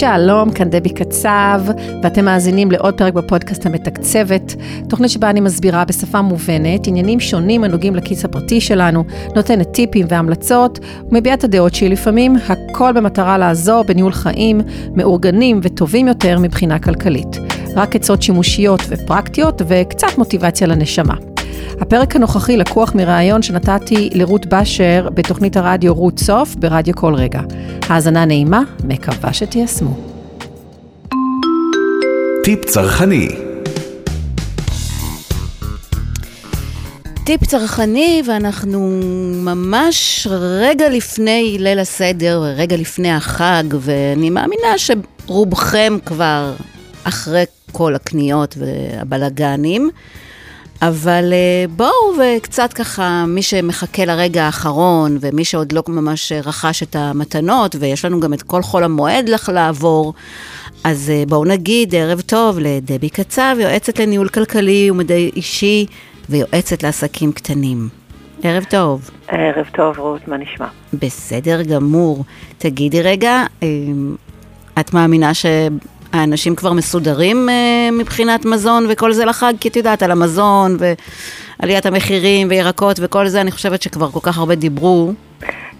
שלום, כאן דבי קצב, ואתם מאזינים לעוד פרק בפודקאסט המתקצבת, תוכנית שבה אני מסבירה בשפה מובנת עניינים שונים הנוגעים לכיס הפרטי שלנו, נותנת טיפים והמלצות, ומביעה את הדעות שלי לפעמים, הכל במטרה לעזור בניהול חיים מאורגנים וטובים יותר מבחינה כלכלית. רק עצות שימושיות ופרקטיות וקצת מוטיבציה לנשמה. הפרק הנוכחי לקוח מראיון שנתתי לרות באשר בתוכנית הרדיו רות סוף ברדיו כל רגע. האזנה נעימה, מקווה שתיישמו. טיפ צרכני טיפ צרכני, ואנחנו ממש רגע לפני ליל הסדר, רגע לפני החג, ואני מאמינה שרובכם כבר אחרי כל הקניות והבלגנים. אבל אה, בואו וקצת ככה, מי שמחכה לרגע האחרון, ומי שעוד לא ממש רכש את המתנות, ויש לנו גם את כל חול המועד לך לעבור, אז אה, בואו נגיד ערב טוב לדבי קצב, יועצת לניהול כלכלי ומדעי אישי, ויועצת לעסקים קטנים. ערב טוב. ערב טוב, רות, מה נשמע? בסדר גמור. תגידי רגע, אה, את מאמינה ש... האנשים כבר מסודרים אה, מבחינת מזון וכל זה לחג? כי את יודעת, על המזון ועליית המחירים וירקות וכל זה, אני חושבת שכבר כל כך הרבה דיברו.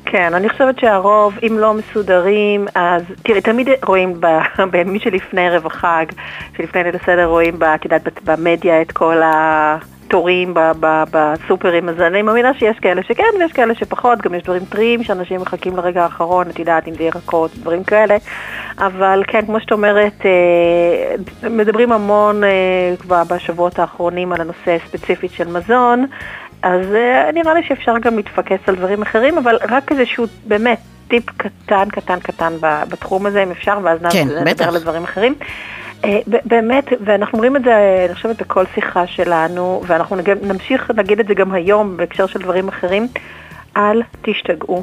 כן, אני חושבת שהרוב, אם לא מסודרים, אז תראי, תמיד רואים במי שלפני ערב החג, שלפני ליל הסדר רואים, את יודעת, במדיה את כל ה... תורים בסופרים, אז אני מאמינה שיש כאלה שכן ויש כאלה שפחות, גם יש דברים טריים שאנשים מחכים לרגע האחרון, את יודעת, אם זה ירקות, דברים כאלה, אבל כן, כמו שאת אומרת, אה, מדברים המון אה, כבר בשבועות האחרונים על הנושא הספציפית של מזון, אז אה, נראה לי שאפשר גם להתפקס על דברים אחרים, אבל רק איזשהו, באמת, טיפ קטן, קטן, קטן בתחום הזה, אם אפשר, ואז כן, נדבר על דברים אחרים. אה, באמת, ואנחנו אומרים את זה, אני חושבת, בכל שיחה שלנו, ואנחנו נמשיך להגיד את זה גם היום בהקשר של דברים אחרים, אל תשתגעו.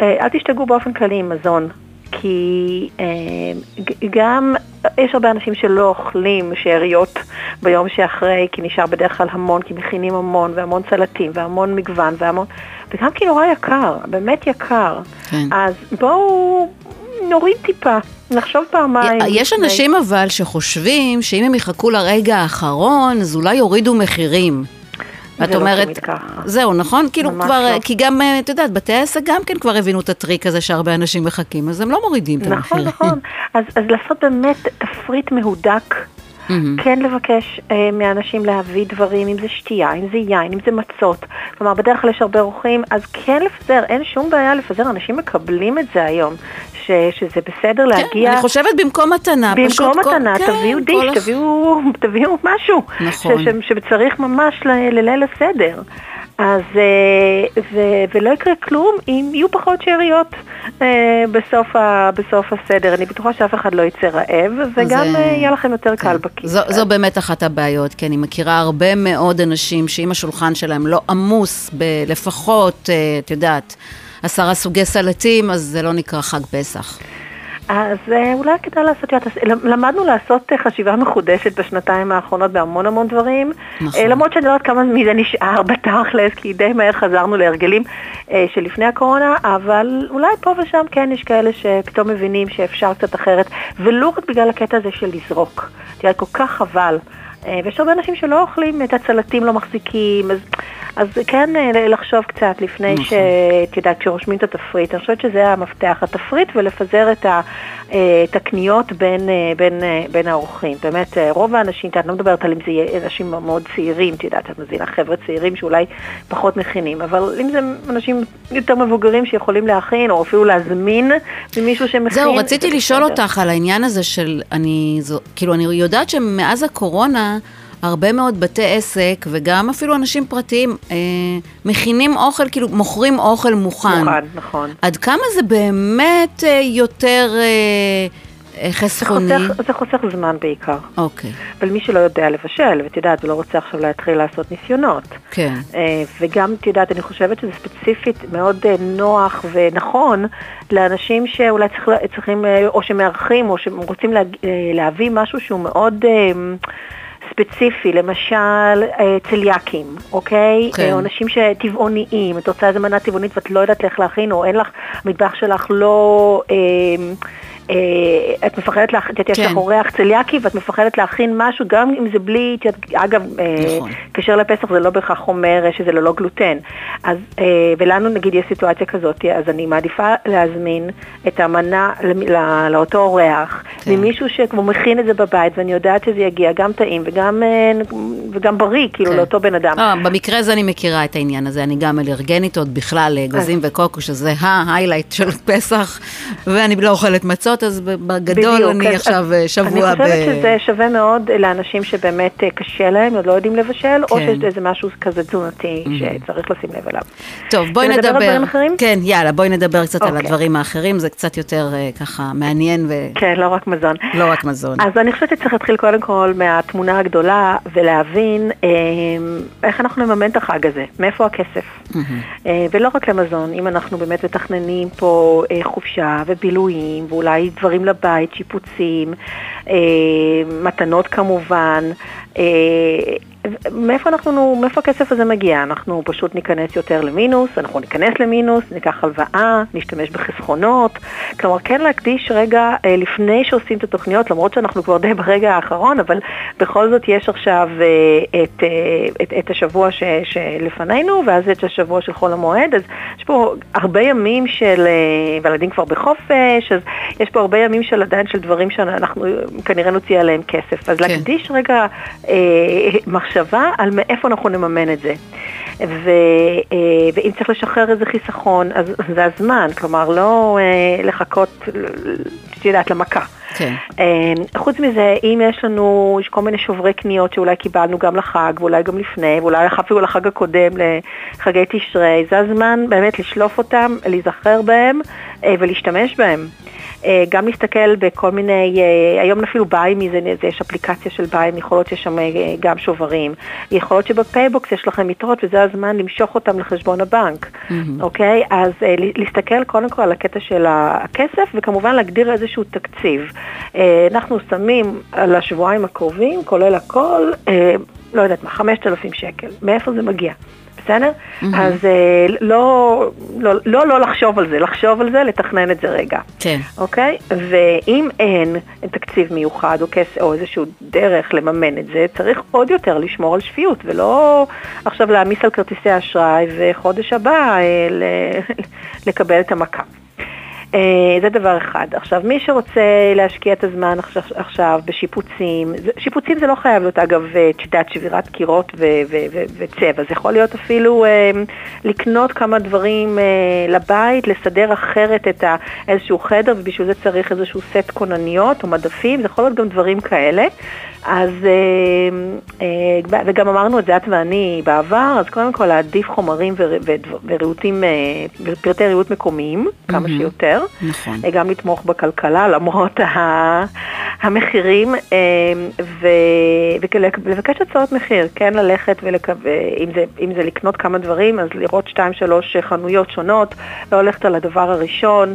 אה, אל תשתגעו באופן כללי עם מזון, כי אה, גם יש הרבה אנשים שלא אוכלים שאריות ביום שאחרי, כי נשאר בדרך כלל המון, כי מכינים המון, והמון סלטים, והמון מגוון, והמון, וגם כי נורא יקר, באמת יקר. כן. אז בואו נוריד טיפה. נחשוב פעמיים. יש אנשים אבל שחושבים שאם הם יחכו לרגע האחרון, אז אולי יורידו מחירים. את לא אומרת, זהו, נכון? כאילו כבר, לא. כי גם, אה, את יודעת, בתי העסק גם כן כבר הבינו את הטריק הזה שהרבה אנשים מחכים, אז הם לא מורידים את המחירים. נכון, נכון. אז, אז לעשות באמת תפריט מהודק mm-hmm. כן לבקש אה, מאנשים להביא דברים, אם זה שתייה, אם זה יין, אם זה מצות. כלומר, בדרך כלל יש הרבה אורחים, אז כן לפזר, אין שום בעיה לפזר, אנשים מקבלים את זה היום, ש, שזה בסדר כן, להגיע... אני חושבת במקום מתנה, במקום פשוט... במקום מתנה, כל... תביאו כן, דיש, כל... תביאו, תביאו משהו. נכון. ש, ש, שצריך ממש לליל הסדר. אז, אה, ו, ולא יקרה כלום אם יהיו פחות שאריות אה, בסוף, ה, בסוף הסדר. אני בטוחה שאף אחד לא יצא רעב, וגם זה... אה, יהיה לכם יותר כן. קל בכיס. זו, זו באמת אחת הבעיות, כי אני מכירה הרבה מאוד אנשים שאם השולחן שלהם לא עמוס בלפחות, את יודעת, עשרה סוגי סלטים, אז זה לא נקרא חג פסח. אז אה, אולי כדאי לעשות, למדנו לעשות אה, חשיבה מחודשת בשנתיים האחרונות בהמון המון דברים. נכון. אה, למרות שאני לא יודעת כמה מזה נשאר בתכלס, כי די מהר חזרנו להרגלים של לפני הקורונה, אבל אולי פה ושם כן יש כאלה שפתאום מבינים שאפשר קצת אחרת, ולו רק בגלל הקטע הזה של לזרוק. תראה, כל כך חבל. ויש הרבה אנשים שלא אוכלים את הצלטים, לא מחזיקים, אז... אז כן אה, לחשוב קצת לפני נכון. שאת יודעת, כשרושמים את התפריט, אני חושבת שזה המפתח, התפריט ולפזר את, ה, אה, את הקניות בין, אה, בין, בין האורחים. באמת, רוב האנשים, את לא מדברת על אם זה יהיה אנשים מאוד צעירים, את יודעת, את מבינה חבר'ה צעירים שאולי פחות מכינים, אבל אם זה אנשים יותר מבוגרים שיכולים להכין, או אפילו להזמין ממישהו שמכין. זהו, רציתי לשאול אותך על העניין הזה של, אני, זו, כאילו, אני יודעת שמאז הקורונה, הרבה מאוד בתי עסק, וגם אפילו אנשים פרטיים, אה, מכינים אוכל, כאילו מוכרים אוכל מוכן. מוכן, נכון. עד כמה זה באמת אה, יותר... אה, אה חסכוני. זה חוסך, זה חוסך זמן בעיקר. אוקיי. אבל מי שלא יודע לבשל, ואת יודעת, ולא רוצה עכשיו להתחיל לעשות ניסיונות. כן. אה, וגם, את יודעת, אני חושבת שזה ספציפית מאוד אה, נוח ונכון לאנשים שאולי צריך, צריכים, או שמארחים, או שרוצים לה, להביא משהו שהוא מאוד... ספציפי, למשל אה, צליאקים, אוקיי? כן. או אנשים שטבעוניים, את רוצה איזה מנה טבעונית ואת לא יודעת איך להכין, או אין לך, המטבח שלך לא... אה, אה, את מפחדת, להכין, את יודעת, יש כן. לך אורח צליאקי ואת מפחדת להכין משהו, גם אם זה בלי, את יודעת, אגב, אה, נכון. כשר לפסח זה לא בהכרח אומר שזה ללא גלוטן. אז, אה, ולנו נגיד יש סיטואציה כזאת, אז אני מעדיפה להזמין את המנה למ- ל- לאותו אורח, כן. ממישהו שכמו מכין את זה בבית, ואני יודעת שזה יגיע גם טעים וגם, אה, וגם בריא, כאילו, כן. לאותו בן אדם. אה, במקרה הזה אני מכירה את העניין הזה, אני גם אלרגנית עוד בכלל לאגוזים וקוקו, שזה ההיילייט של פסח, ואני לא אוכלת מצות, אז בגדול בדיוק, אני אז- עכשיו אז שבוע אני ב... חושבת שזה שווה מאוד לאנשים שבאמת אה, קשה להם, עוד לא יודעים לבשל, או כן. שיש איזה משהו כזה תזונתי שצריך לשים לב אליו. טוב, בואי נדבר נדבר. על דברים אחרים? כן, יאללה, בואי נדבר קצת על אוקיי. הדברים האחרים, זה קצת יותר אה, ככה מעניין ולא כן, לא רק מזון. רק מזון. אז אני חושבת שצריך להתחיל קודם כל מהתמונה הגדולה ולהבין אה, איך אנחנו נממן את החג הזה, מאיפה הכסף. אה, ולא רק למזון, אם אנחנו באמת מתכננים פה אה, חופשה ובילויים ואולי דברים לבית, שיפוצים, אה, מתנות כמובן. אה, מאיפה אנחנו, מאיפה הכסף הזה מגיע? אנחנו פשוט ניכנס יותר למינוס, אנחנו ניכנס למינוס, ניקח הלוואה, נשתמש בחסכונות, כלומר כן להקדיש רגע אה, לפני שעושים את התוכניות, למרות שאנחנו כבר די ברגע האחרון, אבל בכל זאת יש עכשיו אה, את, את, את השבוע ש, שלפנינו, ואז את השבוע של חול המועד, אז יש פה הרבה ימים של, והילדים כבר בחופש, אז יש פה הרבה ימים של עדיין של דברים שאנחנו כנראה נוציא עליהם כסף, אז כן. להקדיש רגע מחשבה על מאיפה אנחנו נממן את זה. ו, אה, ואם צריך לשחרר איזה חיסכון, אז זה הזמן, כלומר לא אה, לחכות, את יודעת, למכה. כן. אה, חוץ מזה, אם יש לנו, יש כל מיני שוברי קניות שאולי קיבלנו גם לחג, ואולי גם לפני, ואולי אפילו לחג הקודם, לחגי תשרי, זה הזמן באמת לשלוף אותם, להיזכר בהם אה, ולהשתמש בהם. אה, גם להסתכל בכל מיני, אה, היום אפילו BuyMe, זה, יש אפליקציה של BuyMe, יכול להיות שיש שם גם שוברים. יכול להיות שב PayBox יש לכם יתרות וזה הזמן למשוך אותם לחשבון הבנק, אוקיי? אז אה, ל- להסתכל קודם כל על הקטע של הכסף וכמובן להגדיר איזשהו תקציב. אה, אנחנו שמים על השבועיים הקרובים, כולל הכל, אה, לא יודעת מה, 5,000 שקל. מאיפה זה מגיע? בסדר? אז אה, לא, לא, לא, לא לחשוב על זה, לחשוב על זה, לתכנן את זה רגע. כן. אוקיי? ואם אין תקציב מיוחד או כסף או איזשהו דרך לממן את זה, צריך עוד יותר לשמור על שפיות, ולא עכשיו להעמיס על כרטיסי אשראי וחודש הבא ל- לקבל את המכה. אה, זה דבר אחד. עכשיו, מי שרוצה להשקיע את הזמן עכשיו, בשיפוצים, שיפוצים זה לא חייב להיות אגב, אה, את יודעת, שבירת קירות וצבע, זה יכול להיות אפילו אה, לקנות כמה דברים אה, לבית, לסדר אחרת את ה- איזשהו חדר, ובשביל זה צריך איזשהו סט כונניות או מדפים, זה יכול להיות גם דברים כאלה. אז, אה, אה, וגם אמרנו את זה את ואני בעבר, אז קודם כל להעדיף חומרים וריהוטים, אה, פרטי ריהוט מקומיים, כמה שיותר. נכון. גם לתמוך בכלכלה למרות המחירים, ולבקש הצעות מחיר, כן ללכת ואם זה, אם זה לקנות כמה דברים, אז לראות שתיים שלוש חנויות שונות, לא ללכת על הדבר הראשון,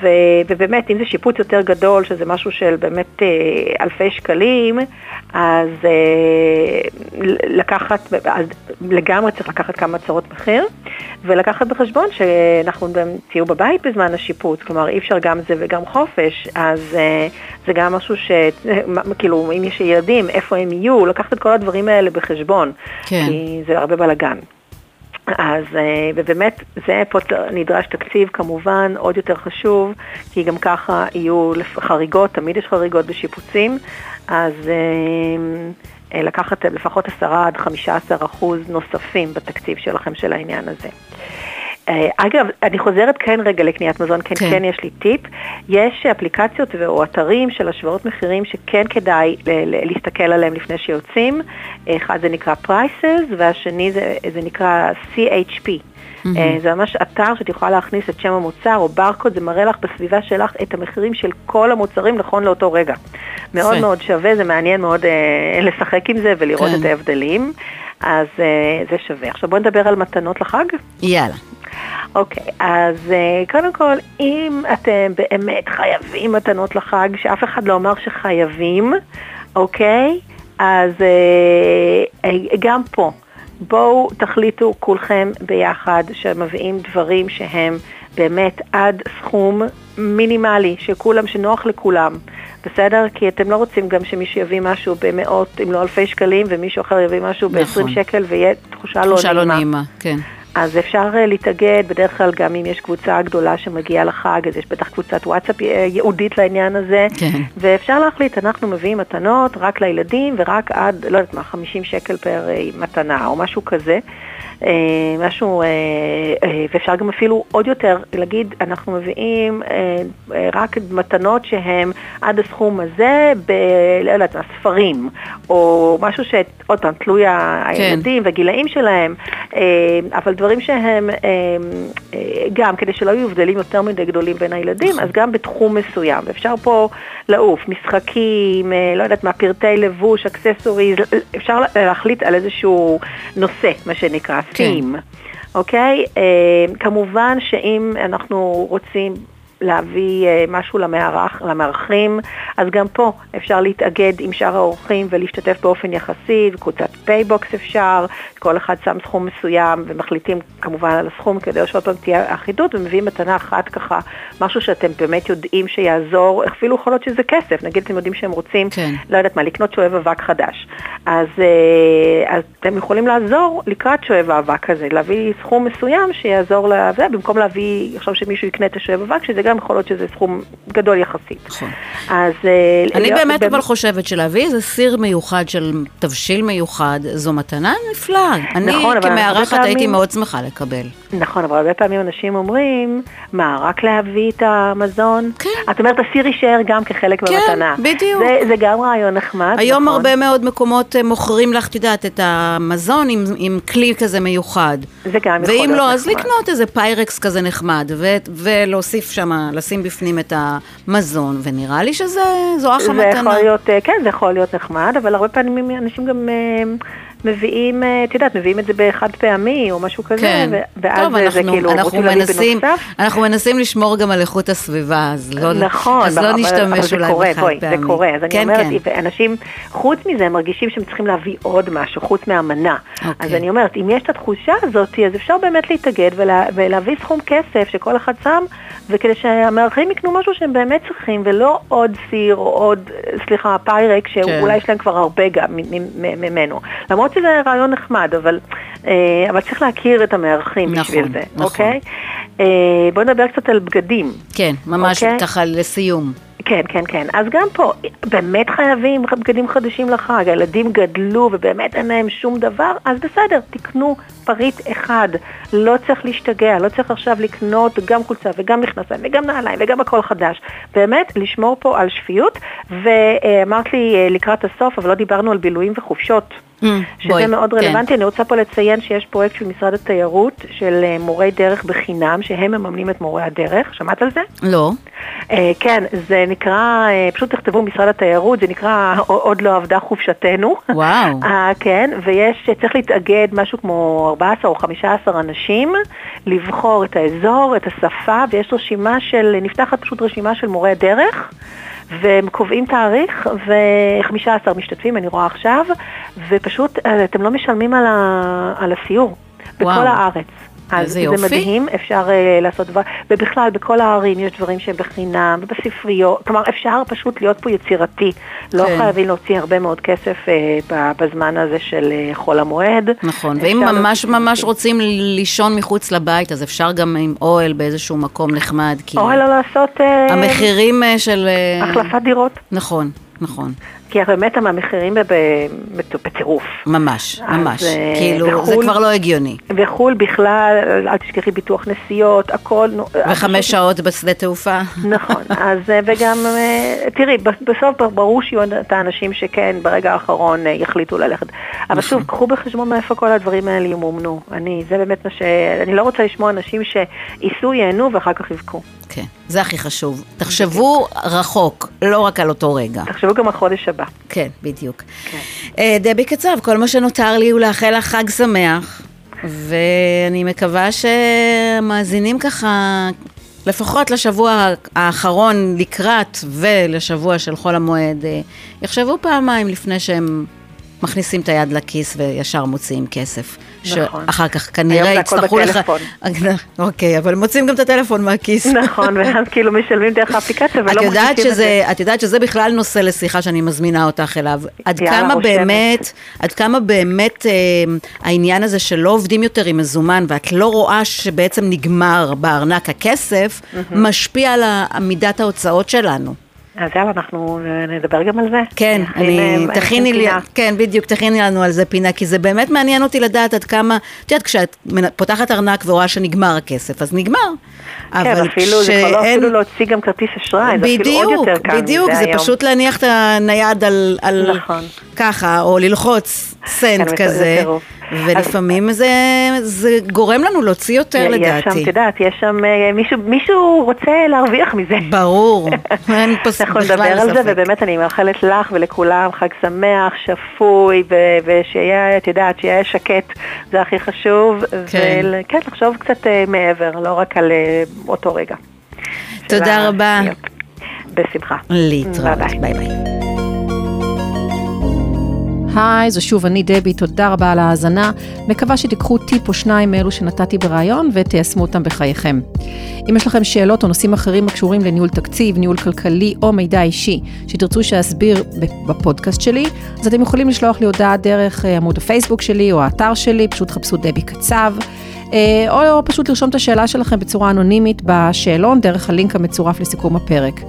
ו- ובאמת אם זה שיפוץ יותר גדול, שזה משהו של באמת אלפי שקלים, אז אה, לקחת, אז לגמרי צריך לקחת כמה הצעות מחיר, ולקחת בחשבון שאנחנו גם תהיו בבית בזמן השיפוץ, כלומר אי אפשר גם זה וגם חופש, אז אה, זה גם משהו ש... כאילו, אם יש ילדים, איפה הם יהיו, לקחת את כל הדברים האלה בחשבון, כן. כי זה הרבה בלאגן. אז אה, ובאמת זה פה נדרש תקציב כמובן עוד יותר חשוב, כי גם ככה יהיו חריגות, תמיד יש חריגות בשיפוצים, אז אה, אה, לקחת לפחות 10 עד 15 אחוז נוספים בתקציב שלכם של העניין הזה. אה, אגב, אני חוזרת כן רגע לקניית מזון, כן, כן. כן, יש לי טיפ. יש אפליקציות או אתרים של השוואות מחירים שכן כדאי להסתכל עליהם לפני שיוצאים. אחד זה נקרא Prices והשני זה, זה נקרא CHP. אה, זה ממש אתר שאת יכולה להכניס את שם המוצר או ברקוד, זה מראה לך בסביבה שלך את המחירים של כל המוצרים נכון לאותו רגע. מאוד. מאוד שווה, זה מעניין מאוד אה, לשחק עם זה ולראות כן. את ההבדלים, אז אה, זה שווה. עכשיו בואו נדבר על מתנות לחג. יאללה. אוקיי, אז uh, קודם כל, אם אתם באמת חייבים מתנות לחג, שאף אחד לא אמר שחייבים, אוקיי? אז uh, גם פה, בואו תחליטו כולכם ביחד שמביאים דברים שהם באמת עד סכום מינימלי, שכולם, שנוח לכולם. בסדר? כי אתם לא רוצים גם שמישהו יביא משהו במאות, אם לא אלפי שקלים, ומישהו אחר יביא משהו נכון. ב-20 שקל, ויהיה תחושה, תחושה לא לא נעימה. נעימה, כן. אז אפשר אה, להתאגד, בדרך כלל גם אם יש קבוצה גדולה שמגיעה לחג, אז יש בטח קבוצת וואטסאפ אה, ייעודית לעניין הזה. כן. ואפשר להחליט, אנחנו מביאים מתנות רק לילדים ורק עד, לא יודעת מה, 50 שקל פר אה, מתנה או משהו כזה. אה, משהו, אה, אה, ואפשר גם אפילו עוד יותר להגיד, אנחנו מביאים רק מתנות שהן עד הסכום הזה, ב... לא יודעת מה, ספרים, או משהו שעוד פעם, תלוי הילדים והגילאים שלהם, אבל דברים שהם גם, כדי שלא יהיו הבדלים יותר מדי גדולים בין הילדים, אז גם בתחום מסוים. אפשר פה לעוף, משחקים, לא יודעת מה, פרטי לבוש, accessories, אפשר להחליט על איזשהו נושא, מה שנקרא, theme. אוקיי? אה, כמובן שאם אנחנו רוצים להביא אה, משהו למארח, למארחים, אז גם פה אפשר להתאגד עם שאר האורחים ולהשתתף באופן יחסי, קבוצת PayBox אפשר, כל אחד שם סכום מסוים ומחליטים כמובן על הסכום כדי שעוד פעם תהיה אחידות ומביאים מתנה אחת ככה, משהו שאתם באמת יודעים שיעזור, אפילו יכול להיות שזה כסף, נגיד אתם יודעים שהם רוצים, כן. לא יודעת מה, לקנות שואב אבק חדש. אז, אה, אז אתם יכולים לעזור לקראת שואב האבק הזה, להביא סכום מסוים שיעזור לזה, במקום להביא, עכשיו שמישהו יקנה את השואב אבק, שזה גם יכול להיות שזה סכום גדול יחסית. נכון. אז... אה, אני באמת אבל חושבת שלהביא איזה סיר מיוחד של תבשיל מיוחד, זו מתנה נפלאה. אני נכון, הרבה כמארחת הייתי מאוד שמחה לקבל. נכון, אבל הרבה פעמים אנשים אומרים, מה, רק להביא את המזון? כן. את אומרת, הסיר יישאר גם כחלק כן, במתנה. בדיוק. זה, גם רעיון נחמד, היום נכון. הרבה מאוד מקומות אה, מוכרים לך, את יודעת, את המזון עם, עם כלי כזה מיוחד. זה גם יכול ואם להיות לא, אז נחמד. לקנות איזה פיירקס כזה נחמד, ולהוסיף שם, לשים בפנים את המזון, ונראה לי שזה, זו אחלה זה מתנה. יכול להיות, אה, כן, זה יכול להיות נחמד, אבל הרבה פעמים אנשים גם אה, מביאים, אה, את יודעת, מביאים את זה בחד פעמי או משהו כזה, כן. ואז טוב, זה, אנחנו, זה כאילו, אנחנו מנסים, בנוסף. אנחנו מנסים לשמור גם על איכות הסביבה, אז לא, נכון, אז אבל, לא אבל נשתמש זה אולי קורה, בחד בואי, פעמי. זה קורה, אז אני כן, אומרת, כן. אנשים, חוץ מזה, הם מרגישים שהם צריכים להביא עוד משהו, חוץ מהמנה. אוקיי. אז אני אומרת, אם יש את התחושה הזאת, אז אפשר באמת להתאגד ולה, ולהביא סכום כסף שכל אחד שם, וכדי שהמארחים יקנו משהו שהם באמת צריכים, ולא עוד סיר או עוד, סליחה, פיירק, שאולי יש להם כבר הרבה גם ממנו. למרות שזה רעיון נחמד, אבל, אה, אבל צריך להכיר את המארחים נכון, בשביל זה, נכון. אוקיי? אה, בואו נדבר קצת על בגדים. כן, ממש אוקיי. ככה לסיום. כן, כן, כן. אז גם פה, באמת חייבים בגדים חדשים לחג, הילדים גדלו ובאמת אין להם שום דבר, אז בסדר, תקנו פריט אחד. לא צריך להשתגע, לא צריך עכשיו לקנות גם חולצה וגם מכנסיים וגם נעליים וגם הכל חדש. באמת, לשמור פה על שפיות, ואמרת לי אה, לקראת הסוף, אבל לא דיברנו על בילויים וחופשות. Mm, שזה בואי, מאוד כן. רלוונטי. אני רוצה פה לציין שיש פרויקט של משרד התיירות של אה, מורי דרך בחינם, שהם מממנים את מורי הדרך. שמעת על זה? לא, אה, כן, זה נקרא, אה, פשוט תכתבו משרד התיירות, זה נקרא עוד לא עבדה חופשתנו. וואו. אה, כן, ויש, צריך להתאגד משהו כמו 14 או 15 אנשים, לבחור את האזור, את השפה, ויש רשימה של, נפתחת פשוט רשימה של מורי דרך. והם קובעים תאריך, ו-15 משתתפים, אני רואה עכשיו, ופשוט אה, אתם לא משלמים על, ה- על הסיור, בכל וואו. הארץ. אז זה יופי. מדהים, אפשר uh, לעשות דבר, ובכלל בכל הערים יש דברים שהם בחינם, ובספריות, כלומר אפשר פשוט להיות פה יצירתי, לא כן. חייבים להוציא הרבה מאוד כסף uh, בזמן הזה של uh, חול המועד. נכון, ואם ממש להוציא- ממש רוצים לישון מחוץ לבית, אז אפשר גם עם אוהל באיזשהו מקום נחמד, כי או אלא לעשות uh, המחירים אה, של... אה, החלפת דירות, נכון, נכון, כי באמת המחירים בטירוף. ממש, ממש, אה, כאילו, זה בחו"ל- כבר לא הגיוני. וחו"ל בכלל, אל תשכחי ביטוח נסיעות, הכל. נו, וחמש שעות בשדה תעופה. נכון, אז אה, וגם, אה, תראי, בסוף ברור שיהיו את האנשים שכן, ברגע האחרון אה, יחליטו ללכת. אבל שוב, קחו בחשבון מאיפה כל הדברים האלה ימומנו. אני, זה באמת מה ש... אני לא רוצה לשמוע אנשים שייסעו, ייהנו ואחר כך יבכו. כן, זה הכי חשוב. תחשבו רחוק, לא רק על אותו רגע. תחשבו גם על חודש הבא. כן, בדיוק. אה, דבי קצב, כל מה שנותר לי הוא לאחל לך חג שמח, ואני מקווה שהמאזינים ככה, לפחות לשבוע האחרון לקראת ולשבוע של חול המועד, אה, יחשבו פעמיים לפני שהם מכניסים את היד לכיס וישר מוציאים כסף. נכון. שאחר כך כנראה יצטרכו לך... בטלפון. אוקיי, אבל מוצאים גם את הטלפון מהכיס. נכון, ואז כאילו משלמים דרך האפליקציה ולא מכניסים את זה. את יודעת שזה בכלל נושא לשיחה שאני מזמינה אותך אליו. עד כמה. באמת, עד כמה באמת אה, העניין הזה שלא עובדים יותר עם מזומן, ואת לא רואה שבעצם נגמר בארנק הכסף, משפיע על מידת ההוצאות שלנו. אז יאללה, אנחנו נדבר גם על זה. כן, נכין, אני, אה, תכיני לי. כן, בדיוק, תכיני לנו על זה פינה, כי זה באמת מעניין אותי לדעת עד כמה, את יודעת, כשאת פותחת ארנק ורואה שנגמר הכסף, אז נגמר. כן, אפילו, זה כבר לא אפילו להוציא גם כרטיס אשראי, זה אפילו עוד יותר קל בדיוק, זה. פשוט להניח את הנייד על, על נכון. ככה, או ללחוץ סנט כן, כזה, ולפעמים זה, זה גורם לנו להוציא יותר יש שם, לדעתי. את יודעת, יש שם, אה, מישהו, מישהו רוצה להרוויח מזה. ברור, אין פה אנחנו בכלל נדבר על זה, ספק. ובאמת אני מאחלת לך ולכולם חג שמח, שפוי, ו- ושיהיה, את יודעת, שיהיה שקט, זה הכי חשוב. כן. וכן, לחשוב קצת אה, מעבר, לא רק על אה, אותו רגע. תודה רבה. בשמחה. להתראות, ביי ביי. היי, זו שוב אני דבי, תודה רבה על ההאזנה. מקווה שתיקחו טיפ או שניים מאלו שנתתי בריאיון ותיישמו אותם בחייכם. אם יש לכם שאלות או נושאים אחרים הקשורים לניהול תקציב, ניהול כלכלי או מידע אישי שתרצו שאסביר בפודקאסט שלי, אז אתם יכולים לשלוח לי הודעה דרך אה, עמוד הפייסבוק שלי או האתר שלי, פשוט חפשו דבי קצב. אה, או פשוט לרשום את השאלה שלכם בצורה אנונימית בשאלון דרך הלינק המצורף לסיכום הפרק.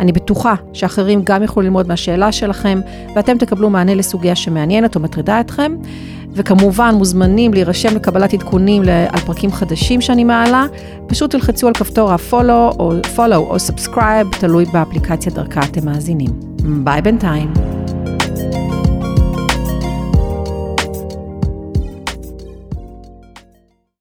אני בטוחה שאחרים גם יוכלו ללמוד מהשאלה שלכם, ואתם תקבלו מענה לסוגיה שמעניינת או מטרידה אתכם. וכמובן מוזמנים להירשם לקבלת עדכונים על פרקים חדשים שאני מעלה, פשוט תלחצו על כפתור ה-follow או follow או subscribe, תלוי באפליקציה דרכה אתם מאזינים. ביי בינתיים.